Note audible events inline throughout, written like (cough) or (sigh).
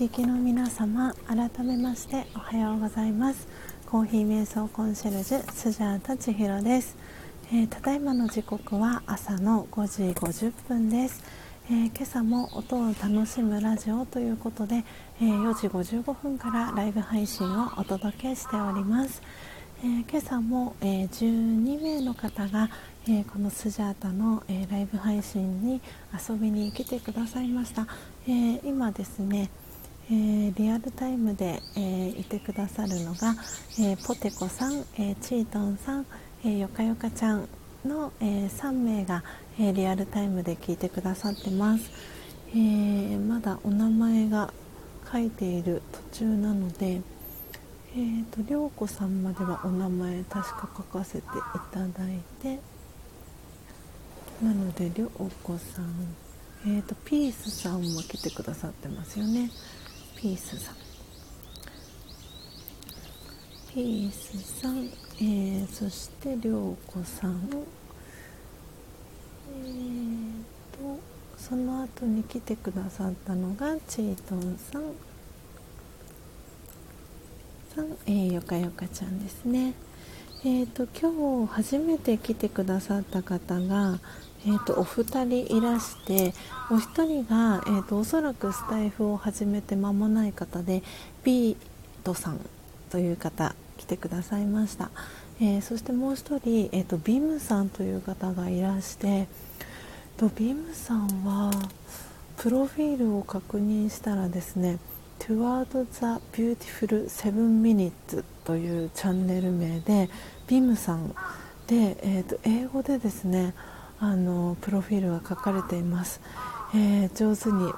聞きの皆様改めましておはようございます。コーヒー瞑想コンシェルジュスジャータ千尋です、えー、ただいまの時刻は朝の5時50分です、えー、今朝も音を楽しむラジオということで、えー、4時55分からライブ配信をお届けしております、え今朝も、え12名の方がえー、このスジャータの、えー、ライブ配信に遊びに来てくださいました、えー、今ですね、えリアルタイムで、えいてくださるのが、えポテコさん、えチートンさん、えよかよかちゃんの、え3名が、えリアルタイムで聞いてくださってます、えまだお名前が書いている途中なのでえーと、涼子さんまではお名前確か書かせていただいてなのでりょうこさんえっ、ー、とピースさんも来てくださってますよね。ピースさん。ピースさん、えー、そしてりょうこさん。えーとその後に来てくださったのがチートンさん。さん、えー、よかよかちゃんですね。えーと、今日初めて来てくださった方が、えーと、お二人いらしてお一人が、えーと、おそらくスタイフを始めて間もない方でビートさんという方来てくださいました、えー、そしてもう一人、えー、とビムさんという方がいらしてとビムさんはプロフィールを確認したらですね Toward the Beautiful 7 Minutes というチャンネル名でビムさんで、えー、と英語でですねあのプロフィールが書かれています、えー、上手に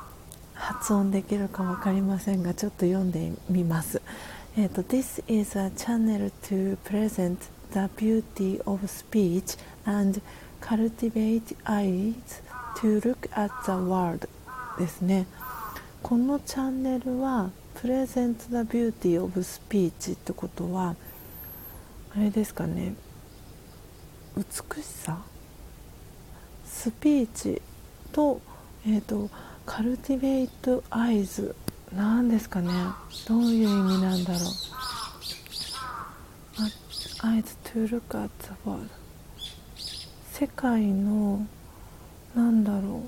発音できるか分かりませんがちょっと読んでみます、えーと、This is a channel to present the beauty of speech and cultivate eyes to look at the world ですねこのチャンネルは Present the beauty of speech ってことはあれですかね美しさスピーチと,、えーと、カルティベイトアイズ。なんですかね。どういう意味なんだろう。Eyes to look at the world 世界のなんだろ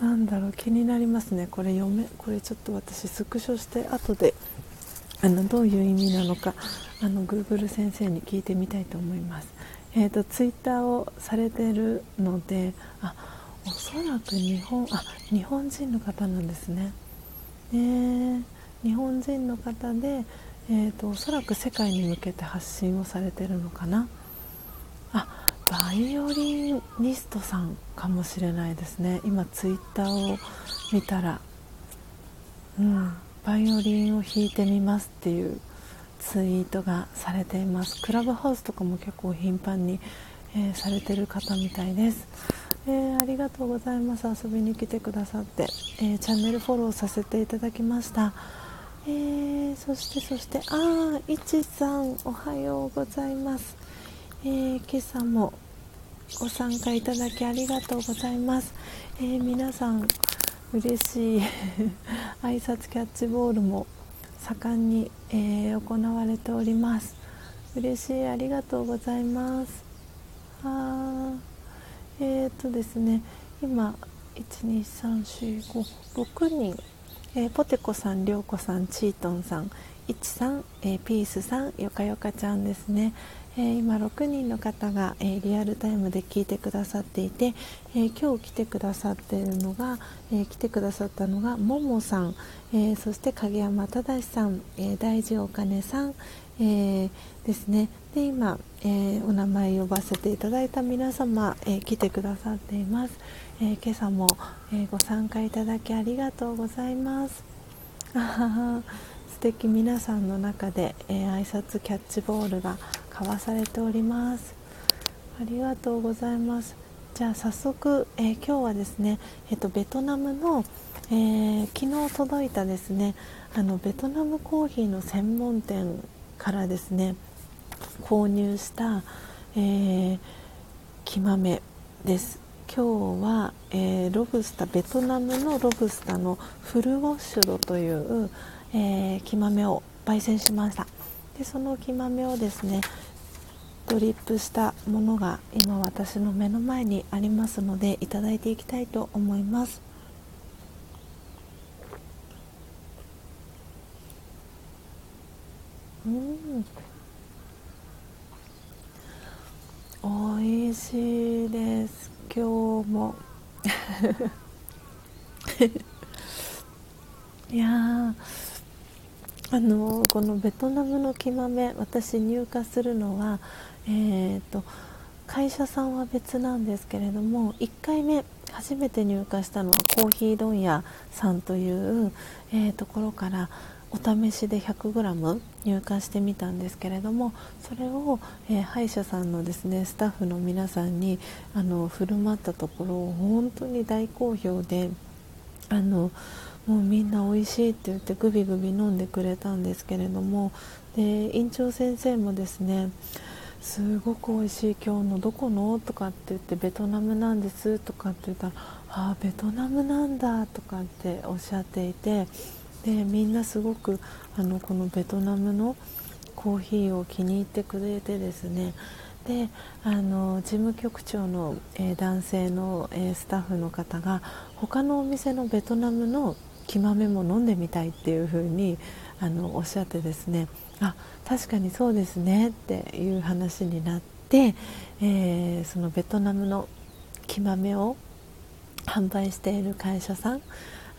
う。なんだろう。気になりますね。これ読めこれちょっと私スクショして後であのどういう意味なのかあの Google 先生に聞いてみたいと思います。えーと、ツイッターをされてるのであおそらく日本あ日本人の方なんですね。ね日本人の方で、えーと、おそらく世界に向けて発信をされてるのかな。あバイオリニストさんかもしれないですね。今ツイッターを見たら。うんバイオリンを弾いてみますっていうツイートがされています。クラブハウスとかも結構頻繁に、えー、されてる方みたいです、えー、ありがとうございます。遊びに来てくださって、えー、チャンネルフォローさせていただきました、えそしてそしてああいちさんおはようございます、え今朝もご参加いただきありがとうございます、え皆さん嬉しい。(laughs) 挨拶キャッチボールも盛んに、えー、行われております。嬉しい。ありがとうございます。あえー、っとですね今12345人、えー、ポテコさん、りょうこさん、チートンさん、いちさん、えー、ピースさん、よかよかちゃんですね、えー、今6人の方が、えー、リアルタイムで聞いてくださっていて、えー、今日来てくださっているのが、え来てくださったのがももさん、えそして影山忠さん、え大事お金さん、えー、ですね。で今、えー、お名前呼ばせていただいた皆様、えー、来てくださっています、え今朝も、えご参加いただきありがとうございます。(laughs) 素敵。皆さんの中で、え挨拶キャッチボールが交わされております。ありがとうございます。じゃあ早速、え今日はですね、えっと、ベトナムの、え昨日届いたですねあのベトナムコーヒーの専門店からですね購入した、えー、木豆です。今日は、えー、ロブスターベトナムのロブスターのフルウォッシュドという、えー、木豆を焙煎しました。でその木豆をですねドリップしたものが今私の目の前にありますのでいただいていきたいと思います。うん。美味しいです。今日も。(laughs) いやあのこのベトナムの木豆私入荷するのはえーと、会社さんは別なんですけれども1回目初めて入荷したのはコーヒー問屋さんという、えー、ところからお試しで 100g 入荷してみたんですけれどもそれを、えー、歯医者さんのですねスタッフの皆さんにあの振る舞ったところ本当に大好評であのもうみんな美味しいって言ってグビグビ飲んでくれたんですけれどもで院長先生もですねすごく美味しい今日のどこの？とかって言ってベトナムなんですとかって言ったらああベトナムなんだとかっておっしゃっていてでみんなすごくあのこのベトナムのコーヒーを気に入ってくれてですね。であの事務局長の、えー、男性の、えー、スタッフの方が他のお店のベトナムの木豆も飲んでみたいっていう風にあにおっしゃってですね。あ確かにそうですねっていう話になって、えー、そのベトナムの木豆を販売している会社さん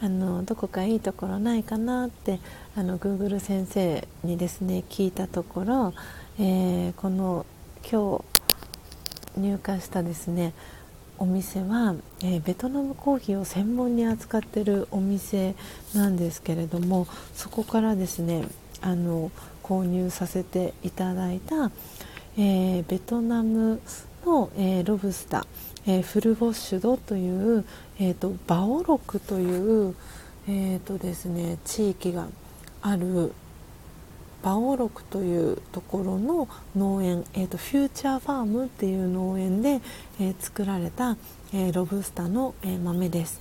あのどこかいいところないかなってあの Google 先生にですね聞いたところ、えー、この今日入荷したですねお店は、えー、ベトナムコーヒーを専門に扱っているお店なんですけれどもそこからですねあの購入させていただいた、えー、ベトナムの、えー、ロブスター、えー、フルボッシュドという、えーと、バオロクという、えーとですね、地域があるバオロクというところの農園、えーと、フューチャーファームっていう農園で、えー、作られた、えー、ロブスターの、えー、豆です。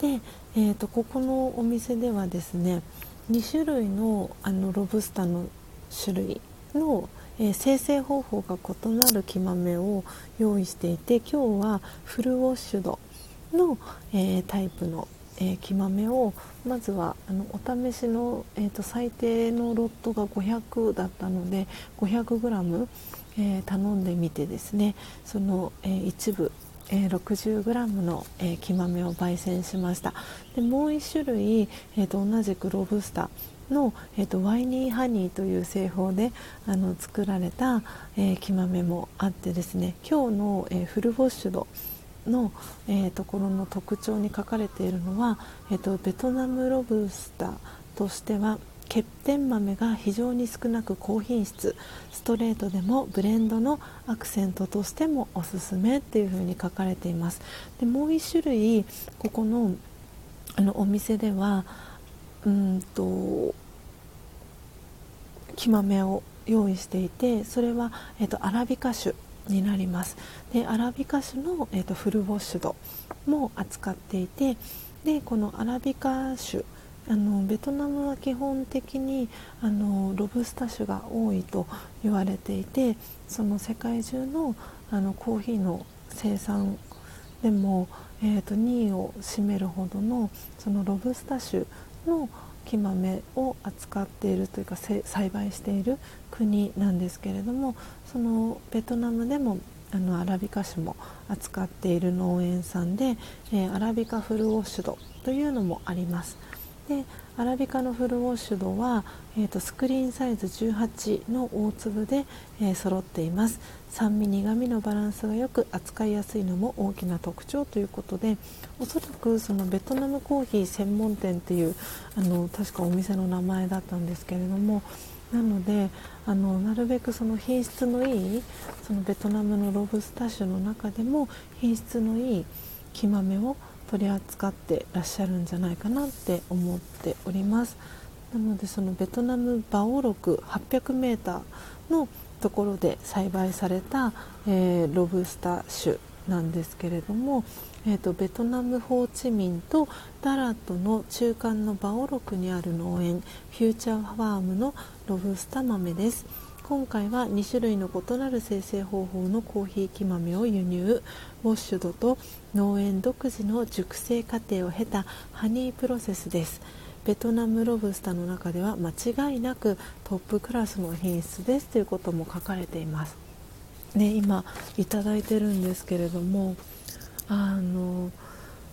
で、えーと、ここのお店ではですね2種類のあのロブスターの種類の、えー、生成方法が異なる木豆を用意していて今日はフルウォッシュドの、えタイプのえー、木豆をまずはあのお試しの、えーと、最低のロットが500だったので 500g、えー、頼んでみてですねその、えー、一部、えー、60g の、えー、木豆を焙煎しました。でもう1種類、えーと、同じくロブスターの、えーと、ワイニーハニーという製法であの作られた、えー、木豆もあってですね今日の、えー、フルウォッシュドの、えー、ところの特徴に書かれているのは、えーと、ベトナムロブスターとしては欠点豆が非常に少なく高品質ストレートでもブレンドのアクセントとしてもおすすめっていうふうに書かれています。でもう1種類ここのあのお店ではうんと木豆を用意していてそれは、えーと、アラビカ種になります。でアラビカ種の、えーと、フルウォッシュドも扱っていてでこのアラビカ種あのベトナムは基本的にあのロブスタ種が多いと言われていてその世界中のあのコーヒーの生産でも、えーと、2位を占めるほどのそのロブスタ種の木豆を扱っているというか栽培している国なんですけれどもそのベトナムでもあのアラビカ種も扱っている農園さんで、えー、アラビカフルウォッシュドというのもあります。でアラビカのフルウォッシュドは、えーと、スクリーンサイズ18の大粒で、えー、揃っています。酸味苦味のバランスがよく扱いやすいのも大きな特徴ということでおそらくそのベトナムコーヒー専門店っていうあの確かお店の名前だったんですけれどもなのであのなるべくその品質のいいそのベトナムのロブスタッシュの中でも品質のいい木豆を取り扱ってらっしゃるんじゃないかなって思っております。なのでそのベトナムバオロク 800m のところで栽培された、えー、ロブスター種なんですけれども、えーと、ベトナムホーチミンとダラットの中間のバオロクにある農園フューチャーファームのロブスタ豆です。今回は2種類の異なる生成方法のコーヒー木豆を輸入。ウォッシュドと農園独自の熟成過程を経たハニープロセスです。ベトナムロブスターの中では間違いなくトップクラスの品質ですということも書かれています。ね今いただいてるんですけれどもあの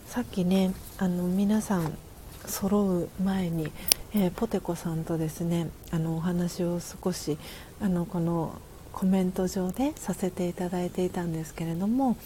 さっきねあの皆さん揃う前に、えー、ポテコさんとですねあのお話を少しあのこのコメント上でさせていただいていたんですけれども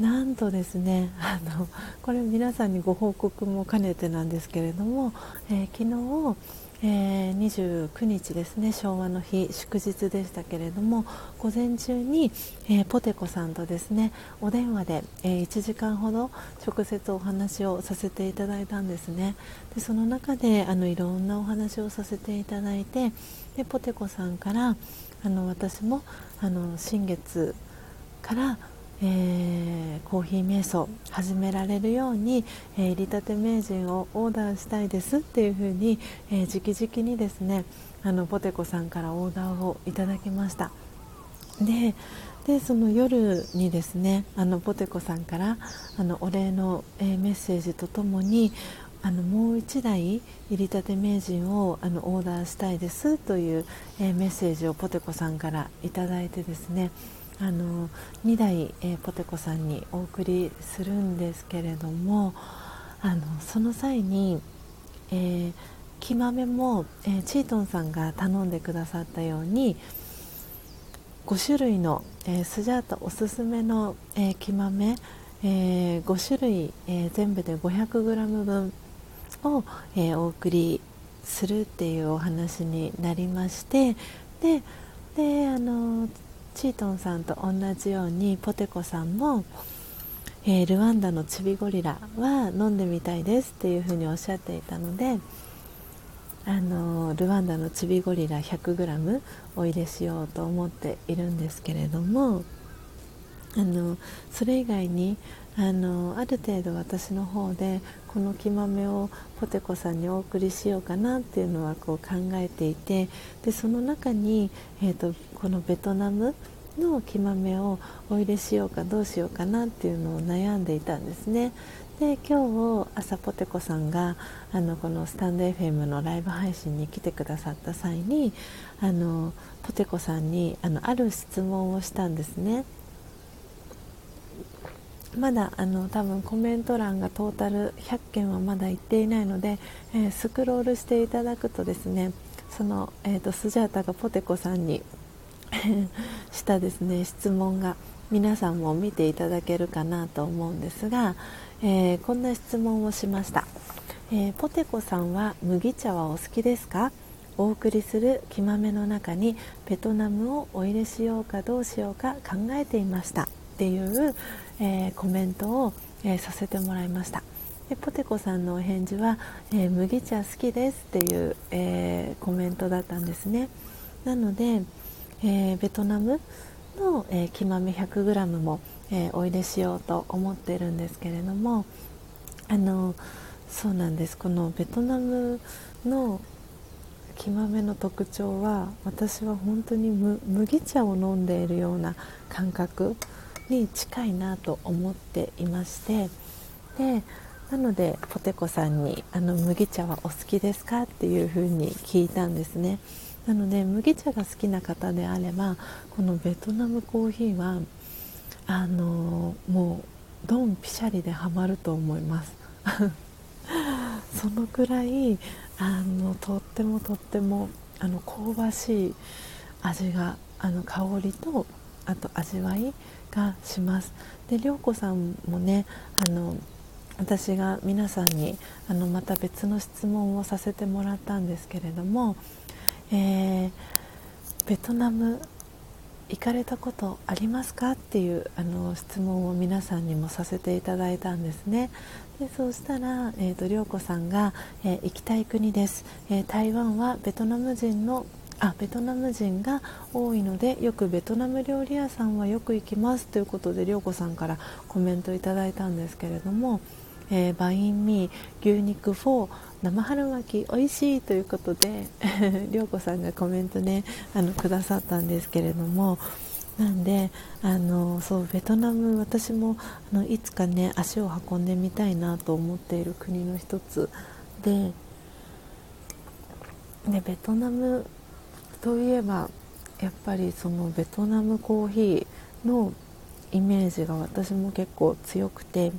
なんとですねあのこれ皆さんにご報告も兼ねてなんですけれども、えー、昨日、えー、29日ですね昭和の日祝日でしたけれども午前中に、えー、ポテコさんとですねお電話で、え1時間ほど直接お話をさせていただいたんですね。でその中であのいろんなお話をさせていただいてでポテコさんからあの私もあの新月からえー、コーヒー瞑想始められるように、えー、入りたて名人をオーダーしたいですっていうふうに、えー、直々にですねあのポテコさんからオーダーをいただきました。ででその夜にですねあのポテコさんからあのお礼の、えー、メッセージとともにあのもう1台入りたて名人をあのオーダーしたいですという、えー、メッセージをポテコさんからいただいてですねあの2台、えー、ポテコさんにお送りするんですけれどもあのその際に、えー、木豆も、えー、チートンさんが頼んでくださったように5種類の、えー、スジャータおすすめの、えー、木豆、えー、5種類、えー、全部で 500g 分を、えー、お送りするっていうお話になりましてでであのチートンさんと同じようにポテコさんも、えー、ルワンダのチビゴリラは飲んでみたいですっていうふうにおっしゃっていたのであのルワンダのチビゴリラ 100g お入れしようと思っているんですけれどもあのそれ以外にあのある程度私の方でこの木豆をポテコさんにお送りしようかなっていうのはこう考えていてでその中に、えーと、このベトナムの木豆をお入れしようかどうしようかなっていうのを悩んでいたんですね。で今日朝ポテコさんがあのこのスタンド FM のライブ配信に来てくださった際にあのポテコさんにあのある質問をしたんですね。まだあの多分コメント欄がトータル100件はまだ行っていないので、えー、スクロールしていただくとですねその、えーと、スジャータがポテコさんに (laughs) したですね質問が。皆さんも見ていただけるかなと思うんですが、えー、こんな質問をしました、えー、ポテコさんは麦茶はお好きですか？お送りする木豆の中にベトナムをお入れしようかどうしようか考えていました。っていう、えー、コメントを、えー、させてもらいました。でポテコさんのお返事は、えー、麦茶好きですっていう、えコメントだったんですね。なので、えベトナムの、え木豆 100g も、えお入れしようと思ってるんですけれどもあのそうなんです。このベトナムの木豆の特徴は私は本当に麦茶を飲んでいるような感覚に近いなと思っていましてでなのでポテコさんにあの麦茶はお好きですか？っていうふうに聞いたんですね。なので麦茶が好きな方であればこのベトナムコーヒーはあのもうドンピシャリでハマると思います。(laughs) そのくらいあのとってもとってもあの香ばしい味があの香りとあと味わいがします。で涼子さんもねあの私が皆さんにあのまた別の質問をさせてもらったんですけれども、えー、ベトナム行かれたことありますかっていうあの質問を皆さんにもさせていただいたんですね。でそうしたら、えーと、涼子さんが、えー、行きたい国です、えー、台湾はベトナム人のあベトナム人が多いのでよくベトナム料理屋さんはよく行きます。ということで涼子さんからコメントいただいたんですけれども、えー、バインミー牛肉フォー生春巻き美味しいということで (laughs) 涼子さんがコメントねあのくださったんですけれどもなんであのそうベトナム私もあのいつかね足を運んでみたいなと思っている国の一つ。ででベトナムといえばやっぱりそのベトナムコーヒーのイメージが私も結構強くて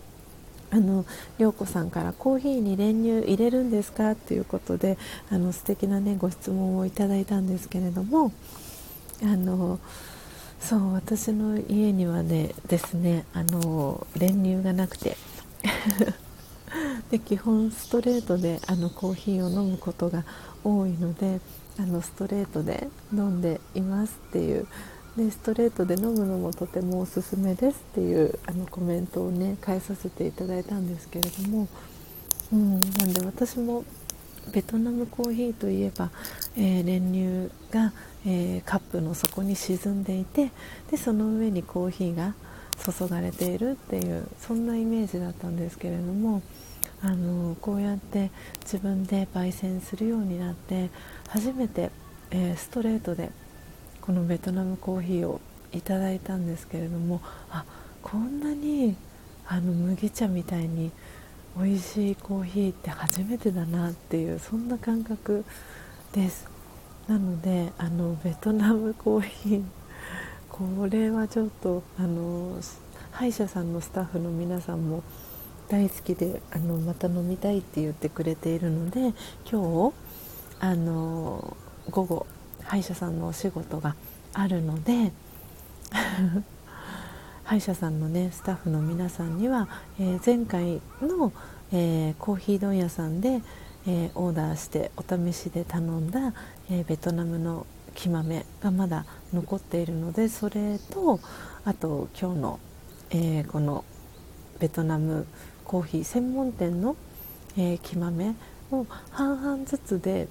あの涼子さんからコーヒーに練乳入れるんですか？ということであの素敵なねご質問をいただいたんですけれどもあのそう私の家にはねですねあの練乳がなくて (laughs) で基本ストレートであのコーヒーを飲むことが多いのであのストレートで飲んでいますっていうでストレートで飲むのもとてもおすすめですっていうあのコメントをね返させていただいたんですけれども、うん、なんで私もベトナムコーヒーといえば、えー、練乳が、えー、カップの底に沈んでいてでその上にコーヒーが注がれているっていうそんなイメージだったんですけれどもあのこうやって自分で焙煎するようになって初めて、えー、ストレートでこのベトナムコーヒーをいただいたんですけれどもあこんなにあの麦茶みたいに美味しいコーヒーって初めてだなっていうそんな感覚です。なのであのベトナムコーヒーこれはちょっとあの歯医者さんのスタッフの皆さんも大好きであのまた飲みたいって言ってくれているので今日あの午後歯医者さんのお仕事があるので (laughs) 歯医者さんのねスタッフの皆さんには、えー、前回の、えー、コーヒー問屋さんで、えー、オーダーしてお試しで頼んだ、えベトナムの木豆がまだ残っているのでそれとあと今日の、えこのベトナムコーヒー専門店の、え木豆を半々ずつで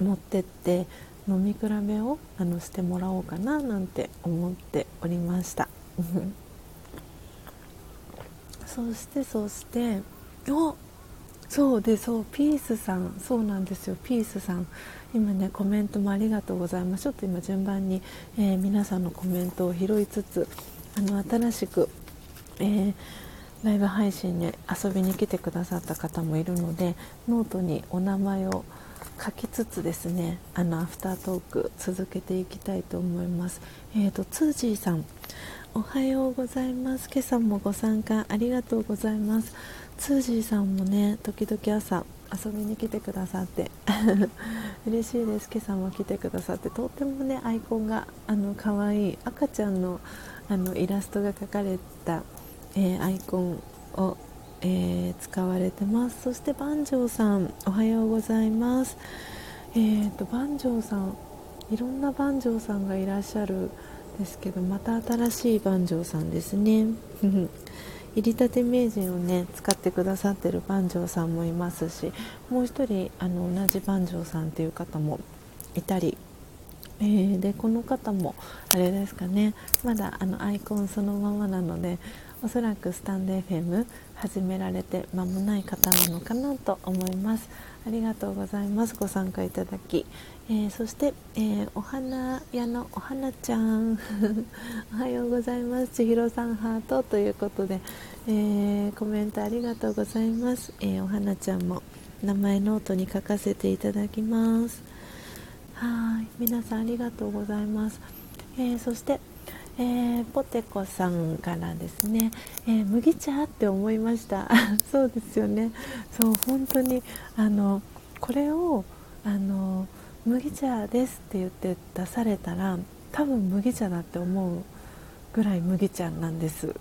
持ってって飲み比べをあのしてもらおうかななんて思っておりました。(laughs) そしてそしておそうでそうピースさん。そうなんですよ。ピースさん。今ねコメントもありがとうございますちょっと今順番に、えー、皆さんのコメントを拾いつつあの新しく、えー、ライブ配信に遊びに来てくださった方もいるのでノートにお名前を書きつつですねあのアフタートーク続けていきたいと思います。えーとツージーさんおはようございます。今朝もご参加ありがとうございます。ツージーさんもね時々朝遊びに来てくださって (laughs) 嬉しいです。今朝も来てくださってとってもねアイコンがあの可愛い赤ちゃんのあのイラストが描かれた、えー、アイコンをえー、使われてます。そして万丈さんおはようございます。えーと、万丈さんいろんな万丈さんがいらっしゃるですけどまた新しい万丈さんですね。(laughs) 入りたて名人をね使ってくださってる万丈さんもいますしもう1人あの同じ万丈さんっていう方もいたりえー、でこの方もあれですかねまだあのアイコンそのままなのでおそらくスタンド FM 始められて間もない方なのかなと思います。ありがとうございます。ご参加いただき、えー、そして、えー、お花屋のお花ちゃん。(laughs) おはようございます。千尋さんハートということで、えー、コメントありがとうございます、えお花ちゃんも名前ノートに書かせていただきます。はい。皆さんありがとうございます、えそしてえー、ポテコさんからですね、えー、麦茶って思いました。(laughs) そうですよね。そう本当にあのこれをあの麦茶ですって言って出されたら多分麦茶だって思うぐらい麦茶なんです。(laughs)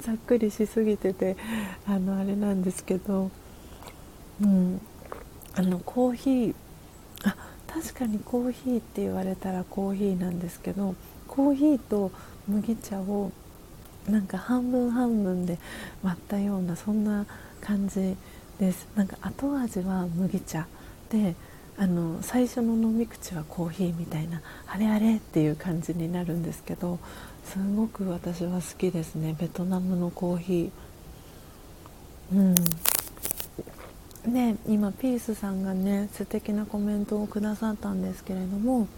ざっくりしすぎててあのあれなんですけど、うん、あのコーヒーあ確かにコーヒーって言われたらコーヒーなんですけどコーヒーと麦茶をなんか半分半分で割ったようなそんな感じです。なんか後味は麦茶であの最初の飲み口はコーヒーみたいなあれあれっていう感じになるんですけどすごく私は好きですね。ベトナムのコーヒー。うん。ね今ピースさんがね素敵なコメントをくださったんですけれども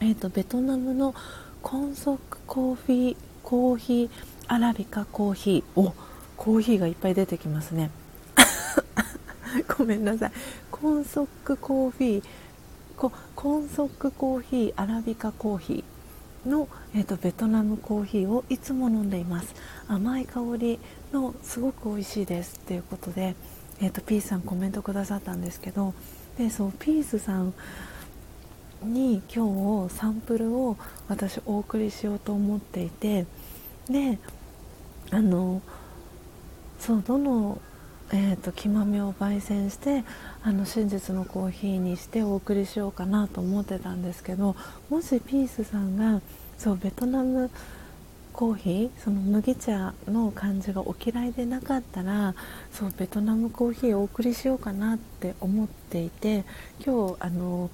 えーと、ベトナムのコンソクコーヒーコーヒーアラビカコーヒーおコーヒーがいっぱい出てきますね。(laughs) ごめんなさい。コンソクコーヒーコンソクコーヒーアラビカコーヒーの、えーと、ベトナムコーヒーをいつも飲んでいます。甘い香りのすごく美味しいです。っていうことで、えーと、ピースさんコメントくださったんですけどでそうピースさんに今日サンプルを私お送りしようと思っていてであのそうどのえーと、木豆を焙煎してあの真実のコーヒーにしてお送りしようかなと思ってたんですけどもしピースさんがそうベトナムコーヒーその麦茶の感じがお嫌いでなかったらそうベトナムコーヒーお送りしようかなって思っていて今日あの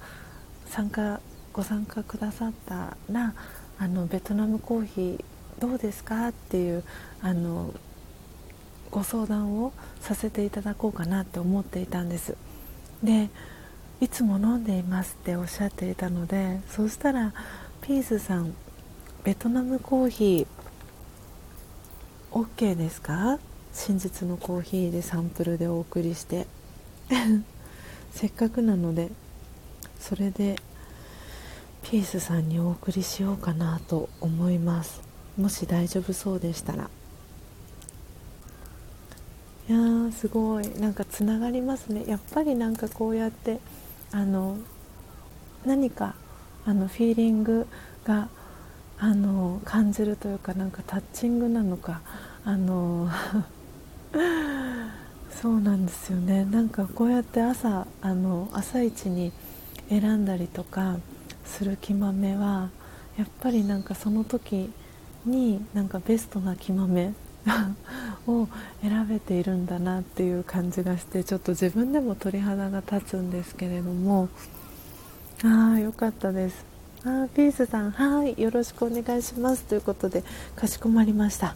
参加ご参加くださったらあのベトナムコーヒーどうですかっていうあのご相談をさせていただこうかなって思っていたんです。でいつも飲んでいますっておっしゃっていたのでそしたらピースさんベトナムコーヒー OK ですか？真実のコーヒーでサンプルでお送りして。(laughs) せっかくなのでそれでピースさんにお送りしようかなと思います。もし大丈夫そうでしたら。いやーすごい。なんかつながりますね。やっぱりなんかこうやってあの何かあのフィーリングがあの感じるというかなんかタッチングなのかあの (laughs) そうなんですよね。なんかこうやって朝あの朝一に選んだりとかする木豆はやっぱりなんかその時になんかベストな木豆 (laughs) を選べているんだなっていう感じがしてちょっと自分でも鳥肌が立つんですけれども。ああよかったです。あピースさんはいよろしくお願いします。ということでかしこまりました。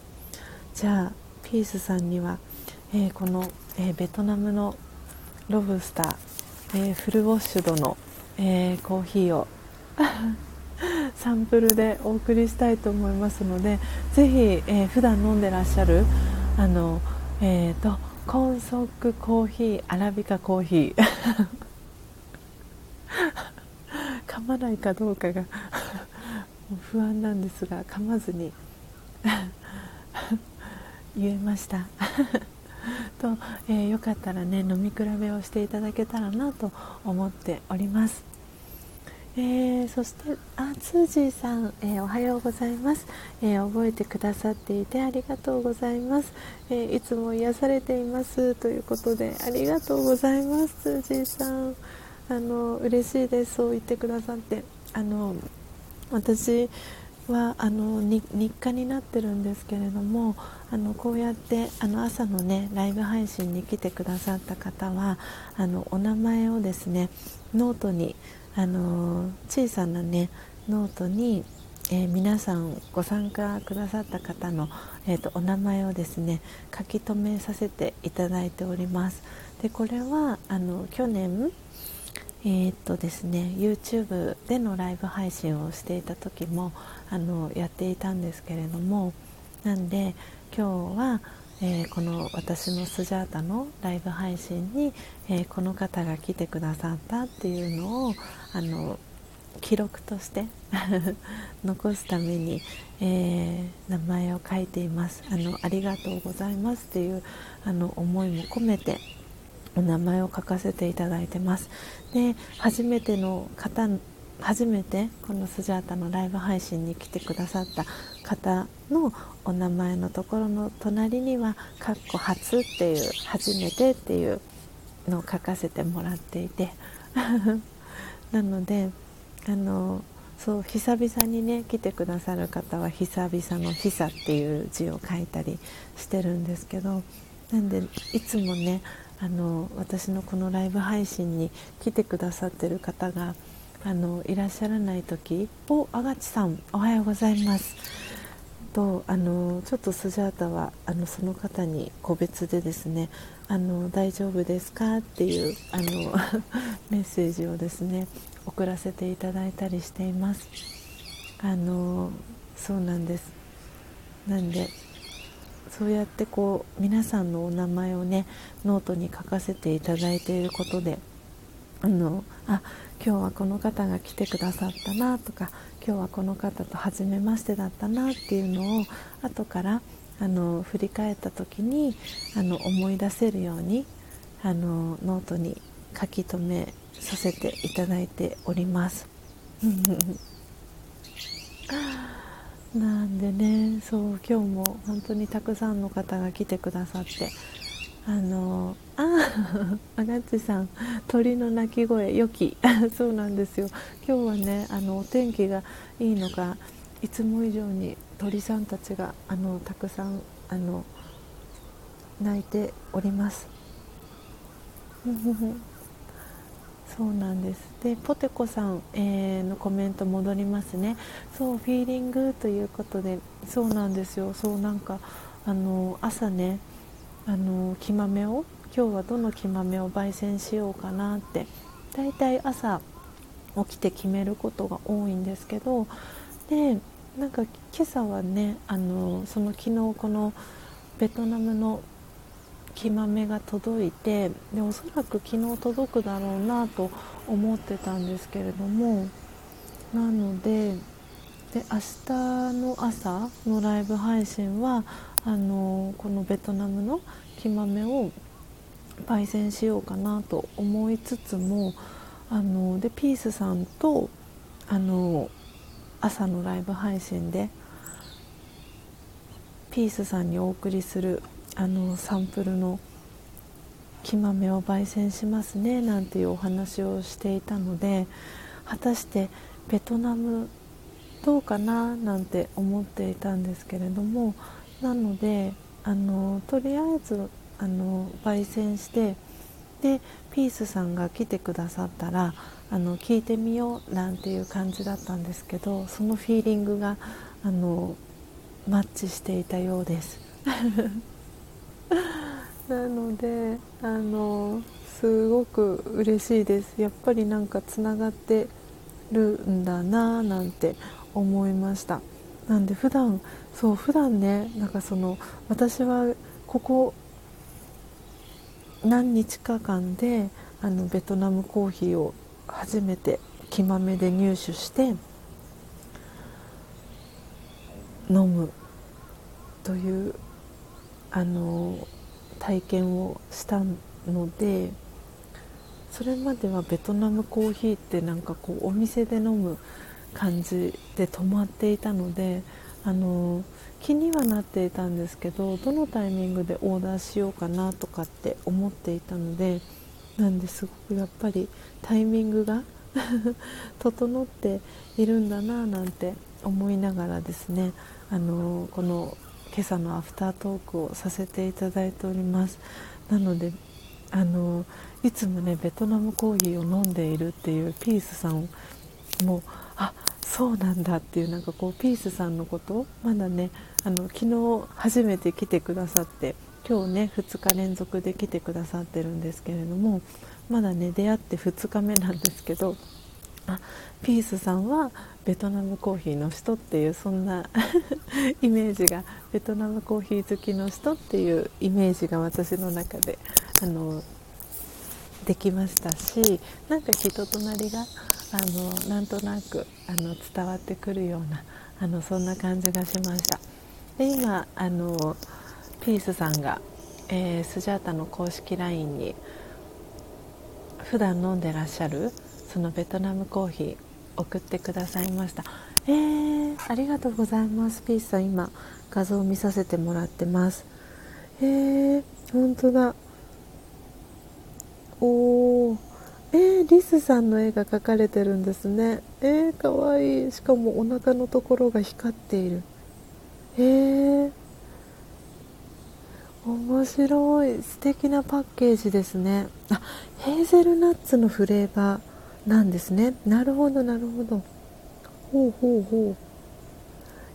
じゃあピースさんには、えー、この、えー、ベトナムのロブスター、えー、フルウォッシュドの、えコーヒーを (laughs) サンプルでお送りしたいと思いますのでぜひ、えー、普段飲んでらっしゃるあの、えーと、コンソックコーヒーアラビカコーヒー。(laughs) 噛まないかどうかが (laughs) 不安なんですが噛まずに (laughs) 言えました。(laughs) と、えー、よかったらね飲み比べをしていただけたらなと思っております。えー、そしてあツージーさん、えー、おはようございます、えー、覚えてくださっていてありがとうございます、えいつも癒されていますということでありがとうございますツージーさん。あの嬉しいですそう言ってくださって。あの私はあの日課になってるんですけれどもあのこうやってあの朝のねライブ配信に来てくださった方はあのお名前をですねノートにあの小さなねノートに、えー、皆さんご参加くださった方の、えーと、お名前をですね書き留めさせていただいております。でこれはあの去年えー、っとですね YouTube でのライブ配信をしていた時もあのやっていたんですけれどもなんで今日はえー、この私のスジャータのライブ配信に、えー、この方が来てくださったっていうのをあの記録として (laughs) 残すために、えー、名前を書いています。あのありがとうございますっていうあの思いも込めてお名前を書かせていただいてます。で初めての方初めてこのスジャータのライブ配信に来てくださった方のお名前のところの隣には「かっこ初」っていう「初めて」っていうのを書かせてもらっていて。(laughs) なのであのそう久々にね来てくださる方は久々の「久」っていう字を書いたりしてるんですけど。なんでいつもねあの私のこのライブ配信に来てくださってる方があのいらっしゃらない時おあがちさんおはようございます。とあのちょっとスジャータはあのその方に個別でですねあの大丈夫ですかっていうあの (laughs) メッセージをですね送らせていただいたりしています。あのそうなんです。なんでそうやってこう皆さんのお名前をねノートに書かせていただいていることであのあ今日はこの方が来てくださったなとか今日はこの方と初めましてだったなっていうのを後からあの振り返った時にあの思い出せるようにあのノートに書き留めさせていただいております。なんでねそう今日も本当にたくさんの方が来てくださってあのああがっちさん鳥の鳴き声良き。(laughs) そうなんですよ。今日はねあのお天気がいいのかいつも以上に鳥さんたちがあのたくさんあの鳴いております。そうなんです。でポテコさん、えー、のコメント戻りますね。そうフィーリングということでそうなんですよ。そうなんかあの朝ねあの木豆を今日はどの木豆を焙煎しようかなってだいたい朝起きて決めることが多いんですけどでなんか今朝はねあのその昨日このベトナムの木豆が届いてでおそらく昨日届くだろうなと思ってたんですけれどもなのでで明日の朝のライブ配信はあのこのベトナムの木豆を焙煎しようかなと思いつつもあのでピースさんとあの朝のライブ配信でピースさんにお送りするあのサンプルの木豆を焙煎しますねなんていうお話をしていたので果たしてベトナムどうかななんて思っていたんですけれどもなのであのとりあえずあの焙煎してでピースさんが来てくださったらあの聞いてみようなんていう感じだったんですけどそのフィーリングがあのマッチしていたようです。(laughs) なのであのすごく嬉しいです。やっぱりなんかつながってるんだななんて思いました。なんで普段そう普段ねなんかその私はここ何日か間であのベトナムコーヒーを初めて木豆で入手して飲むというあの体験をしたのでそれまではベトナムコーヒーってなんかこうお店で飲む感じで止まっていたのであの気にはなっていたんですけどどのタイミングでオーダーしようかなとかって思っていたのでなんですごくやっぱりタイミングが (laughs) 整っているんだななんて思いながらですねあのこの今朝のアフタートークをさせていただいております。なのであのいつもねベトナムコーヒーを飲んでいるっていうピースさんもあそうなんだっていうなんかこうピースさんのことまだねあの昨日初めて来てくださって今日ね2日連続で来てくださってるんですけれどもまだね出会って2日目なんですけどあピースさんはベトナムコーヒーの人っていうそんな (laughs) イメージがベトナムコーヒー好きの人っていうイメージが私の中であのできましたしなんか人となりがあのなんとなくあの伝わってくるようなあのそんな感じがしました。で今あのピースさんが、えー、スジャータの公式 LINE に普段飲んでらっしゃるそのベトナムコーヒー送ってくださいました。えー、ありがとうございます。ピースさん今画像を見させてもらってます。えー、本当だ。おー。えー、リスさんの絵が描かれてるんですね。えー、かわいい。しかもお腹のところが光っている。えー、面白い。素敵なパッケージですね。あヘーゼルナッツのフレーバー。なんですね。なるほどなるほど。ほうほうほう。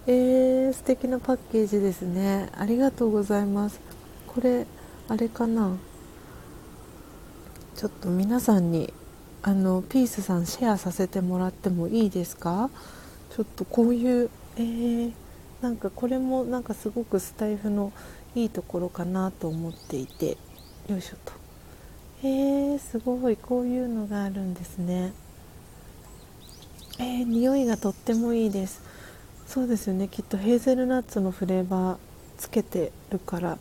えー、素敵なパッケージですね。ありがとうございます。これあれかな。ちょっと皆さんにあのピースさんシェアさせてもらってもいいですか？ちょっとこういうえー、なんかこれもなんかすごくスタイフのいいところかなと思っていて。よいしょと。えー、すごい。こういうのがあるんですね。えー、匂いがとってもいいです。そうですよね。きっとヘーゼルナッツのフレーバーつけてるから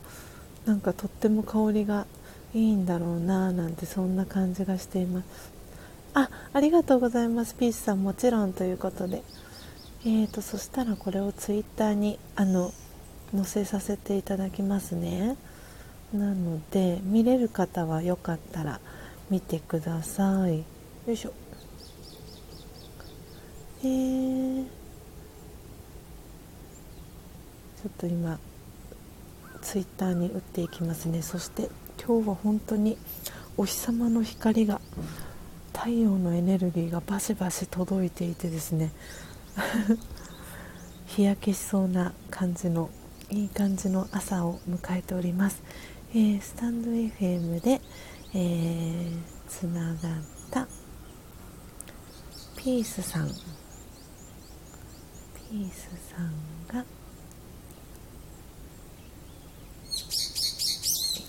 なんかとっても香りがいいんだろうななんてそんな感じがしています。あありがとうございます。ピースさんもちろんということで。えーとそしたらこれをツイッターにあの載せさせていただきますね。なので見れる方はよかったら見てください。よいしょ。えー、ちょっと今ツイッターに打っていきますね。そして今日は本当にお日様の光が太陽のエネルギーがバシバシ届いていてですね。(laughs) 日焼けしそうな感じのいい感じの朝を迎えております、えー、スタンド FM で、えー、つながったピースさん。ピースさんがい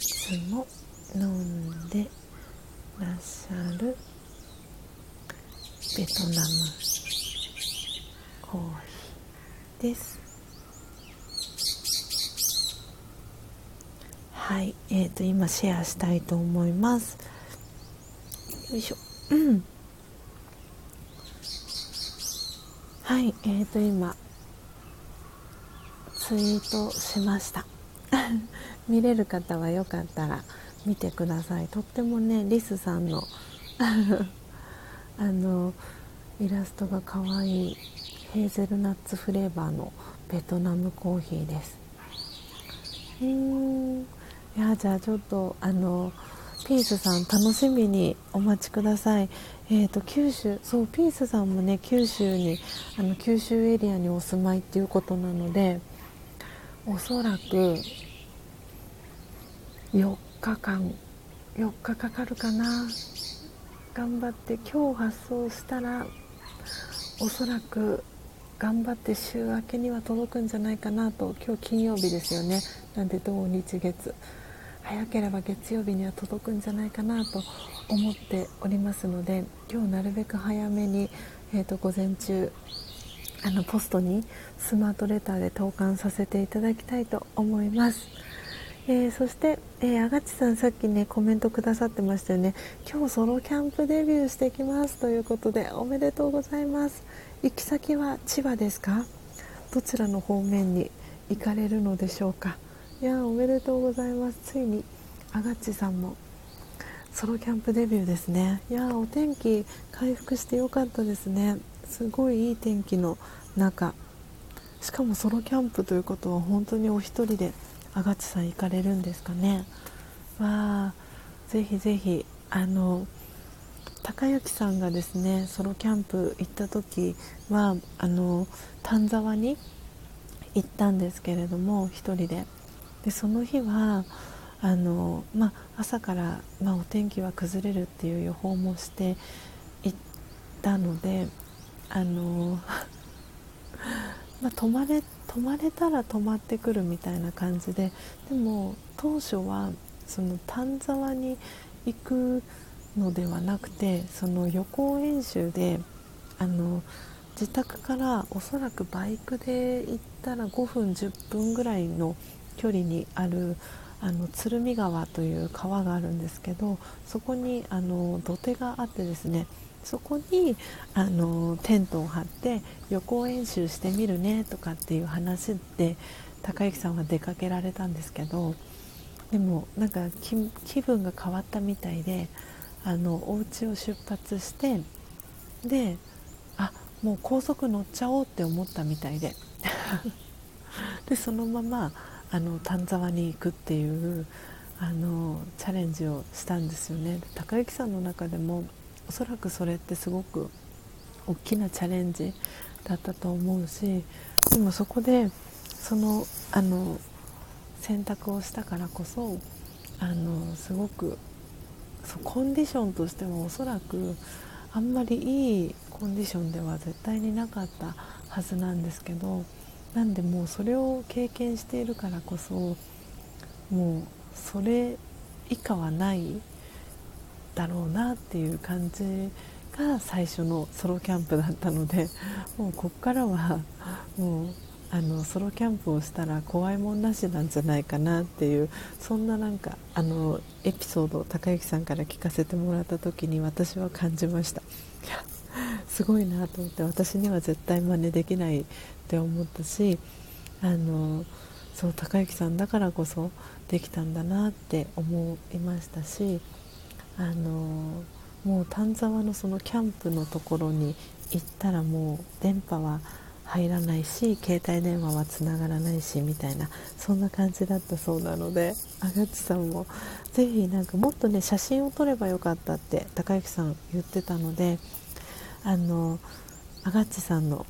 つも飲んでらっしゃるベトナムコーヒーです。はいえーと今シェアしたいと思います。よいしょ。うん。はいえーと今ツイートしました。(laughs) 見れる方はよかったら見てください。とってもねリスさんの (laughs) あのイラストが可愛いヘーゼルナッツフレーバーのベトナムコーヒーです。うん。いやじゃあちょっとあのピースさん楽しみにお待ちください。えーと、と九州そうピースさんもね九州にあの九州エリアにお住まいっていうことなのでおそらく4日間4日かかるかな。頑張って今日発送したらおそらく頑張って週明けには届くんじゃないかなと。今日金曜日ですよね。なんで土日月。早ければ月曜日には届くんじゃないかなと思っておりますので今日なるべく早めに、えーと、午前中あのポストにスマートレターで投函させていただきたいと思います。えー、そして、えー、あがちさんさっきねコメントくださってましたよね。今日ソロキャンプデビューしてきますということでおめでとうございます。行き先は千葉ですか？どちらの方面に行かれるのでしょうか？いやおめでとうございます。ついにあがちさんもソロキャンプデビューですね。いやお天気回復してよかったですね。すごいいい天気の中。しかもソロキャンプということは本当にお一人であがちさん行かれるんですかね。わあぜひぜひあの高之さんがですねソロキャンプ行った時はあの丹沢に行ったんですけれども1人で。でその日はあの、ま朝から、まお天気は崩れるっていう予報もして行ったのであの (laughs) ま泊まれ泊まれたら泊まってくるみたいな感じででも当初はその丹沢に行くのではなくてその予行演習であの自宅からおそらくバイクで行ったら5分10分ぐらいの距離にあるあの鶴見川という川があるんですけどそこにあの土手があってですねそこにあのテントを張って予行演習してみるねとかっていう話で高之さんは出かけられたんですけどでもなんか気分が変わったみたいであのお家を出発してであもう高速乗っちゃおうって思ったみたいで。(laughs) でそのままあの丹沢に行くっていうあのチャレンジをしたんですよね。高之さんの中でもおそらくそれってすごく大きなチャレンジだったと思うしでもそこでそのあの選択をしたからこそあのすごくそうコンディションとしてもおそらくあんまりいいコンディションでは絶対になかったはずなんですけどなんでもうそれを経験しているからこそもうそれ以下はないだろうなっていう感じが最初のソロキャンプだったので (laughs) もうこっからはもうあのソロキャンプをしたら怖いもんなしなんじゃないかなっていうそんななんかあのエピソードを高之さんから聞かせてもらった時に私は感じました。すごいなと思って私には絶対真似できないって思ったしあのそう高之さんだからこそできたんだなって思いましたしあのもう丹沢のそのキャンプのところに行ったらもう電波は入らないし携帯電話はつながらないしみたいなそんな感じだったそうなのであがちさんもぜひなんかもっとね写真を撮ればよかったって高之さん言ってたのであのあがちさんの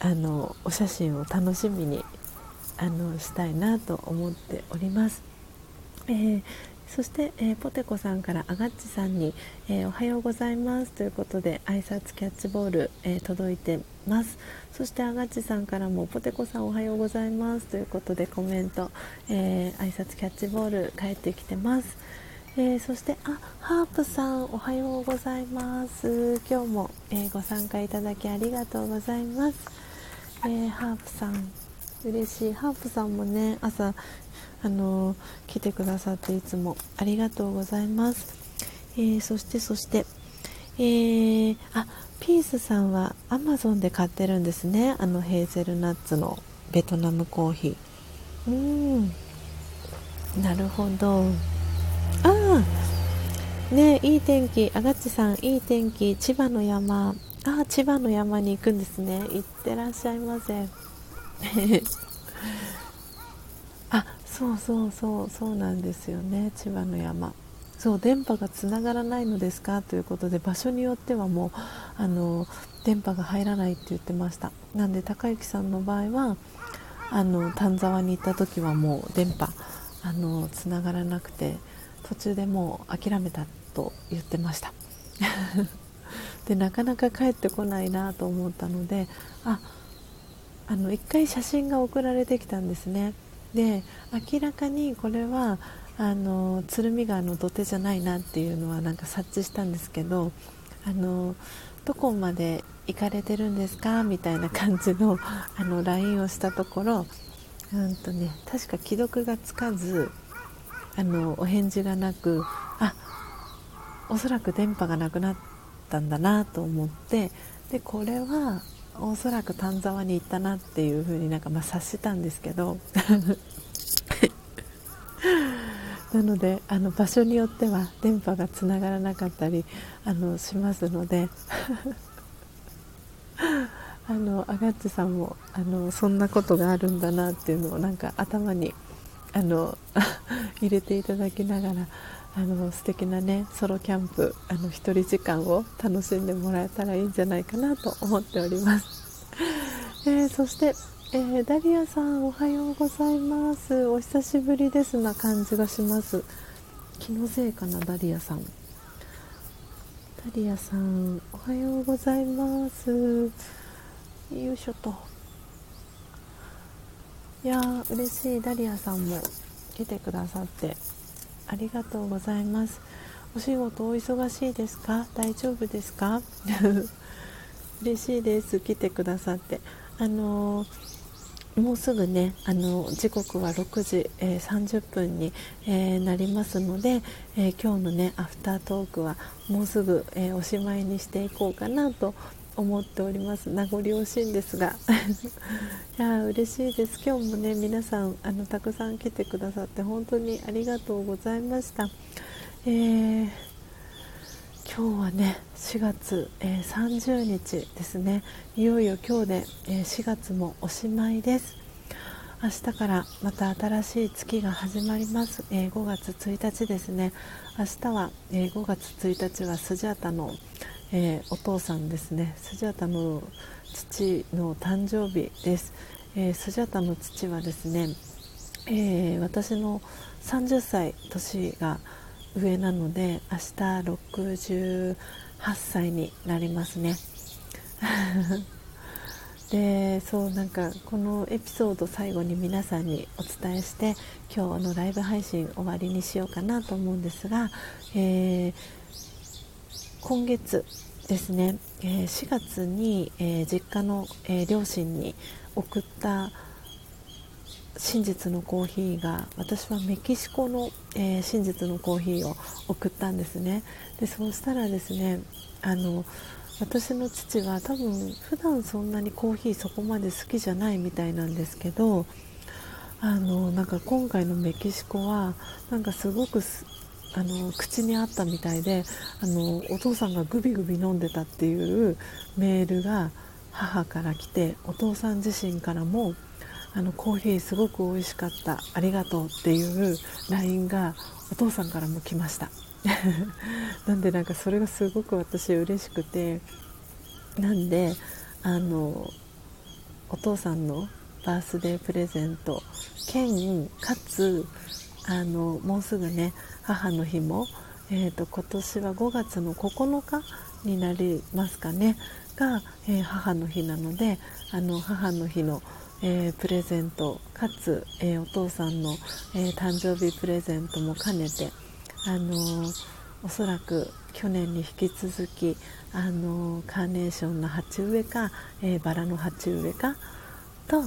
あのお写真を楽しみにあのしたいなと思っております。えーそして、えー、ポテコさんからあがっちさんに、えー、おはようございます。ということで挨拶キャッチボール、え、届いてます。そしてあがっちさんからもポテコさんおはようございます。ということでコメント、え挨拶キャッチボール返ってきてます。えー、そしてあハープさんおはようございます。今日も、えー、ご参加いただきありがとうございます、えー、ハープさん。嬉しい。ハープさんもね朝あの来てくださっていつもありがとうございます、えー、そしてそしてえー、あピースさんはアマゾンで買ってるんですね。あのヘーゼルナッツのベトナムコーヒー。うん。なるほど。ああねいい天気。あがっちさんいい天気。千葉の山。あ千葉の山に行くんですね。行ってらっしゃいませ。(laughs) あそうそうそうそうなんですよね。千葉の山。そう電波がつながらないのですか？ということで場所によってはもうあの電波が入らないって言ってました。なんで高之さんの場合はあの丹沢に行った時はもう電波あのつながらなくて途中でもう諦めたと言ってました。でなかなか帰ってこないなと思ったのでああの1回写真が送られてきたんですね。で明らかにこれはあの鶴見川の土手じゃないなっていうのはなんか察知したんですけどあのどこまで行かれてるんですかみたいな感じの (laughs) あの LINE をしたところうんと、ね、確か既読がつかずあのお返事がなくあおそらく電波がなくなってたんだなと思ってでこれはおそらく丹沢に行ったなっていう風になんかまあ察したんですけど (laughs) なのであの場所によっては電波がつながらなかったりあのしますので (laughs) あのアガッチさんもあのそんなことがあるんだなっていうのをなんか頭にあの (laughs) 入れていただきながらあの素敵なねソロキャンプあの一人時間を楽しんでもらえたらいいんじゃないかなと思っております、(laughs) えー、そして、えー、ダリアさんおはようございます。お久しぶりですな感じがします。気のせいかなダリアさん。ダリアさんおはようございます。よいしょと。いやー嬉しい。ダリアさんも来てくださって。ありがとうございます。お仕事お忙しいですか？大丈夫ですか？(laughs) 嬉しいです。来てくださって。あのー、もうすぐねあの時刻は6時、えー、30分に、えー、なりますので、え今日のねアフタートークはもうすぐ、えおしまいにしていこうかなと思っております。名残惜しいんですが。(laughs) いや嬉しいです。今日もね皆さんあのたくさん来てくださって本当にありがとうございました、えー、今日はね4月、えー、30日ですね。いよいよ今日で、えー、4月もおしまいです。明日からまた新しい月が始まります、えー、5月1日ですね。明日は、えー、5月1日はスジャータのえー、お父さんですね。スジャタの父の誕生日です、えー、スジャタの父はですね、えー、私の30歳年が上なので明日68歳になりますね。(laughs) でそうなんかこのエピソード最後に皆さんにお伝えして今日のライブ配信終わりにしようかなと思うんですが、えー今月ですね、え、4月に、え、実家の、え、両親に送った真実のコーヒーが私はメキシコの、え真実のコーヒーを送ったんですね。でそうしたらですねあの私の父は多分普段そんなにコーヒーそこまで好きじゃないみたいなんですけどあのなんか今回のメキシコはなんかすごくあの口にあったみたいであのお父さんがグビグビ飲んでたっていうメールが母から来てお父さん自身からもあのコーヒーすごく美味しかったありがとうっていう LINE がお父さんからも来ました。(laughs) なんでなんかそれがすごく私嬉しくてなんであのお父さんのバースデープレゼント兼かつあのもうすぐね母の日も、えーと、今年は5月の9日になりますかねが、えー、母の日なのであの母の日の、えー、プレゼントかつ、えー、お父さんの、え誕生日プレゼントも兼ねて、あのおそらく去年に引き続き、あのカーネーションの鉢植えか、えバラの鉢植えかと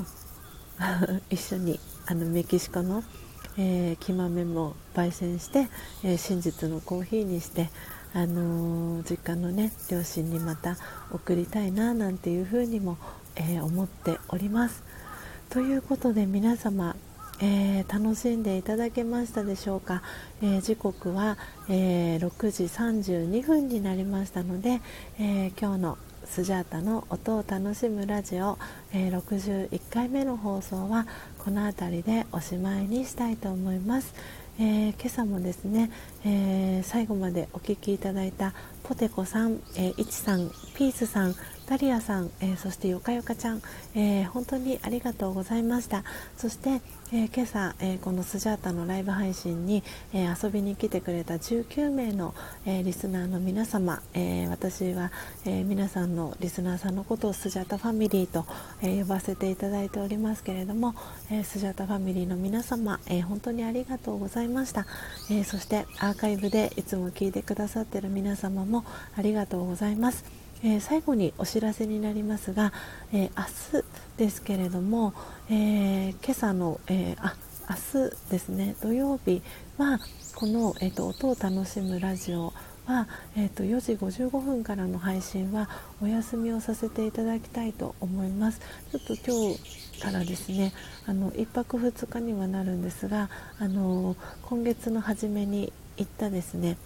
(laughs) 一緒にあのメキシコのえー、木豆も焙煎して、えー、真実のコーヒーにして、あのー、実家のね両親にまた送りたいななんていうふうにも、え思っております。ということで皆様えー、楽しんでいただけましたでしょうか、えー、時刻は、えー、6時32分になりましたので、え今日のスジャータの音を楽しむラジオ、えー、61回目の放送はこの辺りでおしまいにしたいと思います、えー、今朝もですね、えー、最後までお聴きいただいたポテコさん、えー、いちさん、ピースさん、ダリアさん、えー、そしてよかよかちゃん、えー、本当にありがとうございました。そして、えー、今朝、えこのスジャータのライブ配信に、え遊びに来てくれた19名の、えリスナーの皆様、え私は、え皆さんのリスナーさんのことをスジャータファミリーと、え呼ばせていただいておりますけれども、えスジャータファミリーの皆様、え本当にありがとうございました、えそしてアーカイブでいつも聞いてくださっている皆様もありがとうございます。えー、最後にお知らせになりますが、えー、明日ですけれども、えー、今朝の、えあ明日ですね。土曜日はこの、えーと、音を楽しむラジオは、えーと、4時55分からの配信はお休みをさせていただきたいと思います。ちょっと今日からですねあの1泊2日にはなるんですがあの今月の初めに行ったですね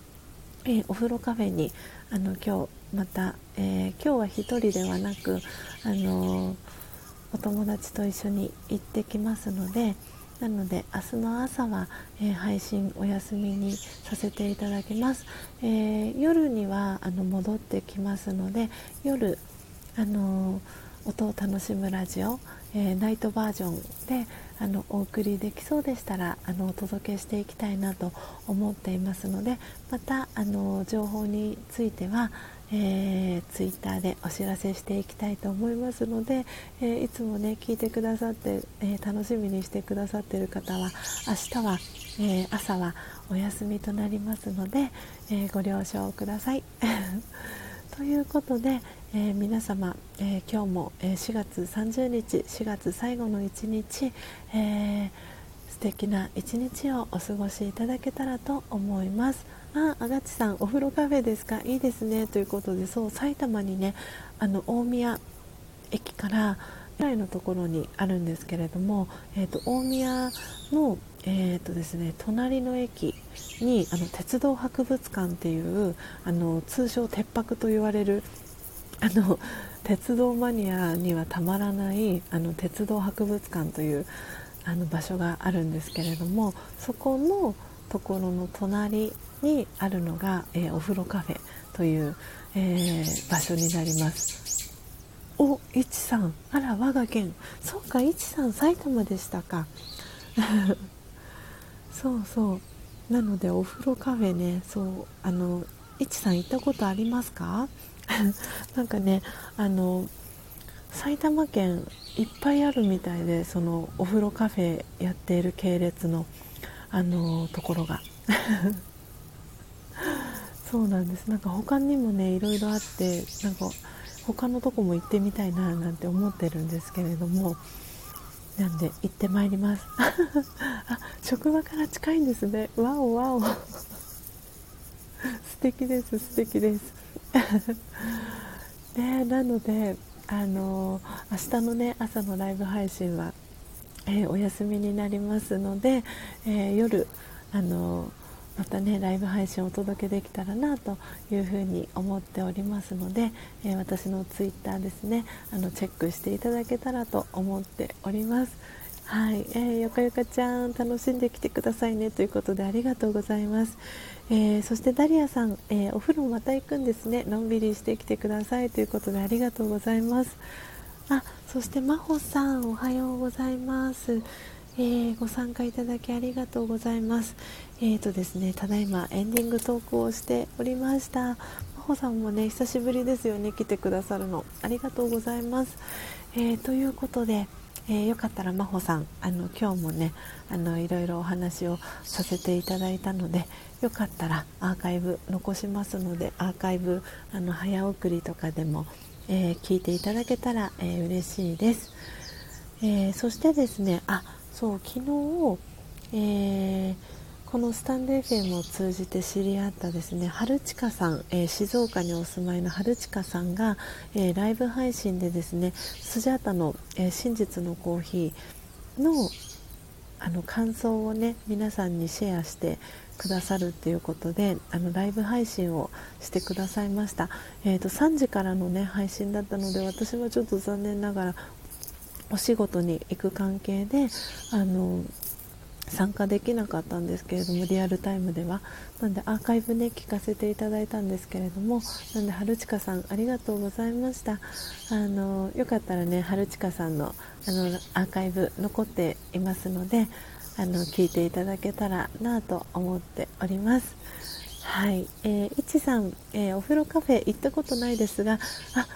えー、お風呂カフェにあの今日また、えー、今日は1人ではなく、あのー、お友達と一緒に行ってきますのでなので明日の朝は、え配信お休みにさせていただきます、え夜にはあの戻ってきますので夜、あの音を楽しむラジオ、えナイトバージョンであのお送りできそうでしたらあのお届けしていきたいなと思っていますのでまたあの情報については、えー、ツイッターでお知らせしていきたいと思いますので、えー、いつもね聞いてくださって、えー、楽しみにしてくださっている方は明日はえ、朝はお休みとなりますので、え、ご了承ください。(laughs) ということで、えー、皆様、え今日も、え4月30日4月最後の一日、え素敵な一日をお過ごしいただけたらと思います。あ、あがちさんお風呂カフェですか？いいですねということでそう埼玉にねあの大宮駅からぐらいのところにあるんですけれども、えーと、大宮の、えーとですね、隣の駅にあの鉄道博物館っていうあの通称鉄博と言われるあの鉄道マニアにはたまらないあの鉄道博物館というあの場所があるんですけれどもそこのところの隣にあるのが、えー、お風呂カフェという、えー、場所になります。おいちさん。あら我が県。そうかいちさん埼玉でしたか。(laughs) そうそう。なのでお風呂カフェね。そうあのいちさん行ったことありますか？(laughs) なんかねあの埼玉県いっぱいあるみたいでそのお風呂カフェやっている系列のあのところが。(laughs) そうなんです。なんか他にもねいろいろあってなんか他のとこも行ってみたいななんて思ってるんですけれどもなんで行ってまいります。(laughs) あ職場から近いんですね。わおわお。素敵です素敵です。(laughs) ねなのであの明日のね朝のライブ配信は、えー、お休みになりますので、えー、夜あのまたねライブ配信をお届けできたらなというふうに思っておりますので、え、私のツイッターですねあのチェックしていただけたらと思っております。はい、えー、よかよかちゃん楽しんできてくださいねということでありがとうございます、えー、そしてダリアさん、えお風呂また行くんですねのんびりしてきてくださいということでありがとうございますあそして真帆さんおはようございますえー、ご参加いただきありがとうございます。えーとですね、ただいまエンディングトークをしておりました。真帆さんもね、久しぶりですよね、来てくださるの。ありがとうございます。えー、ということで、えー、よかったら真帆さんあの今日もねあのいろいろお話をさせていただいたのでよかったらアーカイブ残しますのでアーカイブあの早送りとかでも、えー、聞いていただけたら、えー、嬉しいです、えそしてですねあそう昨日、えー、このスタンド FM を通じて知り合ったですね春近さん、えー、静岡にお住まいの春近さんが、えー、ライブ配信でですねスジャータの、え真実のコーヒーのあの感想をね皆さんにシェアしてくださるっていうことであのライブ配信をしてくださいました、えーと、3時からのね配信だったので私はちょっと残念ながらお仕事に行く関係であの参加できなかったんですけれどもリアルタイムでは。なんでアーカイブね聞かせていただいたんですけれどもなんで春近さんありがとうございました。あのよかったらね春近さんのあのアーカイブ残っていますのであの聞いていただけたらなと思っております。はい、えー、いちさん、えー、お風呂カフェ行ったことないですがあ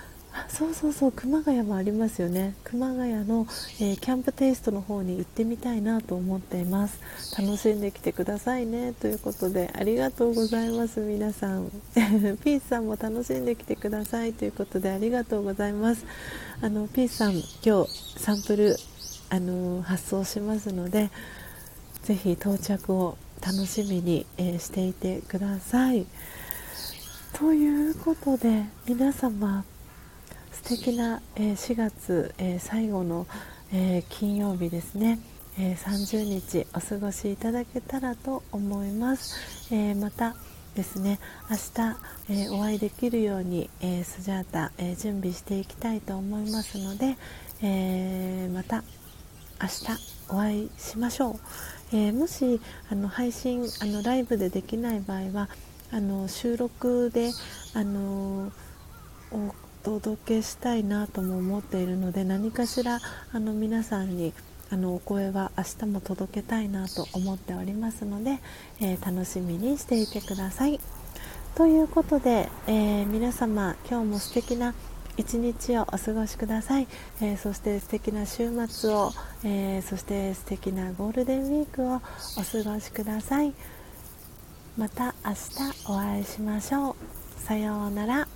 そうそうそう熊谷もありますよね。熊谷の、えー、キャンプテイストの方に行ってみたいなと思っています。楽しんできてくださいね。ということでありがとうございます皆さん。(laughs) ピースさんも楽しんできてください。ということでありがとうございます。あのピースさん今日サンプルあの発送しますのでぜひ到着を楽しみに、えー、していてください。ということで皆様敵な、え4月、え最後の、え金曜日ですね、え30日お過ごしいただけたらと思います、えまたですね明日、えお会いできるように、えスジャータ、え準備していきたいと思いますので、えまた明日お会いしましょう、えもしあの配信あのライブでできない場合はあの収録であのお届けしたいなとも思っているので何かしらあの皆さんにあのお声は明日も届けたいなと思っておりますので、えー、楽しみにしていてください。ということで、えー、皆様今日も素敵な一日をお過ごしください、えー、そして素敵な週末を、えー、そして素敵なゴールデンウィークをお過ごしください。また明日お会いしましょう。さようなら。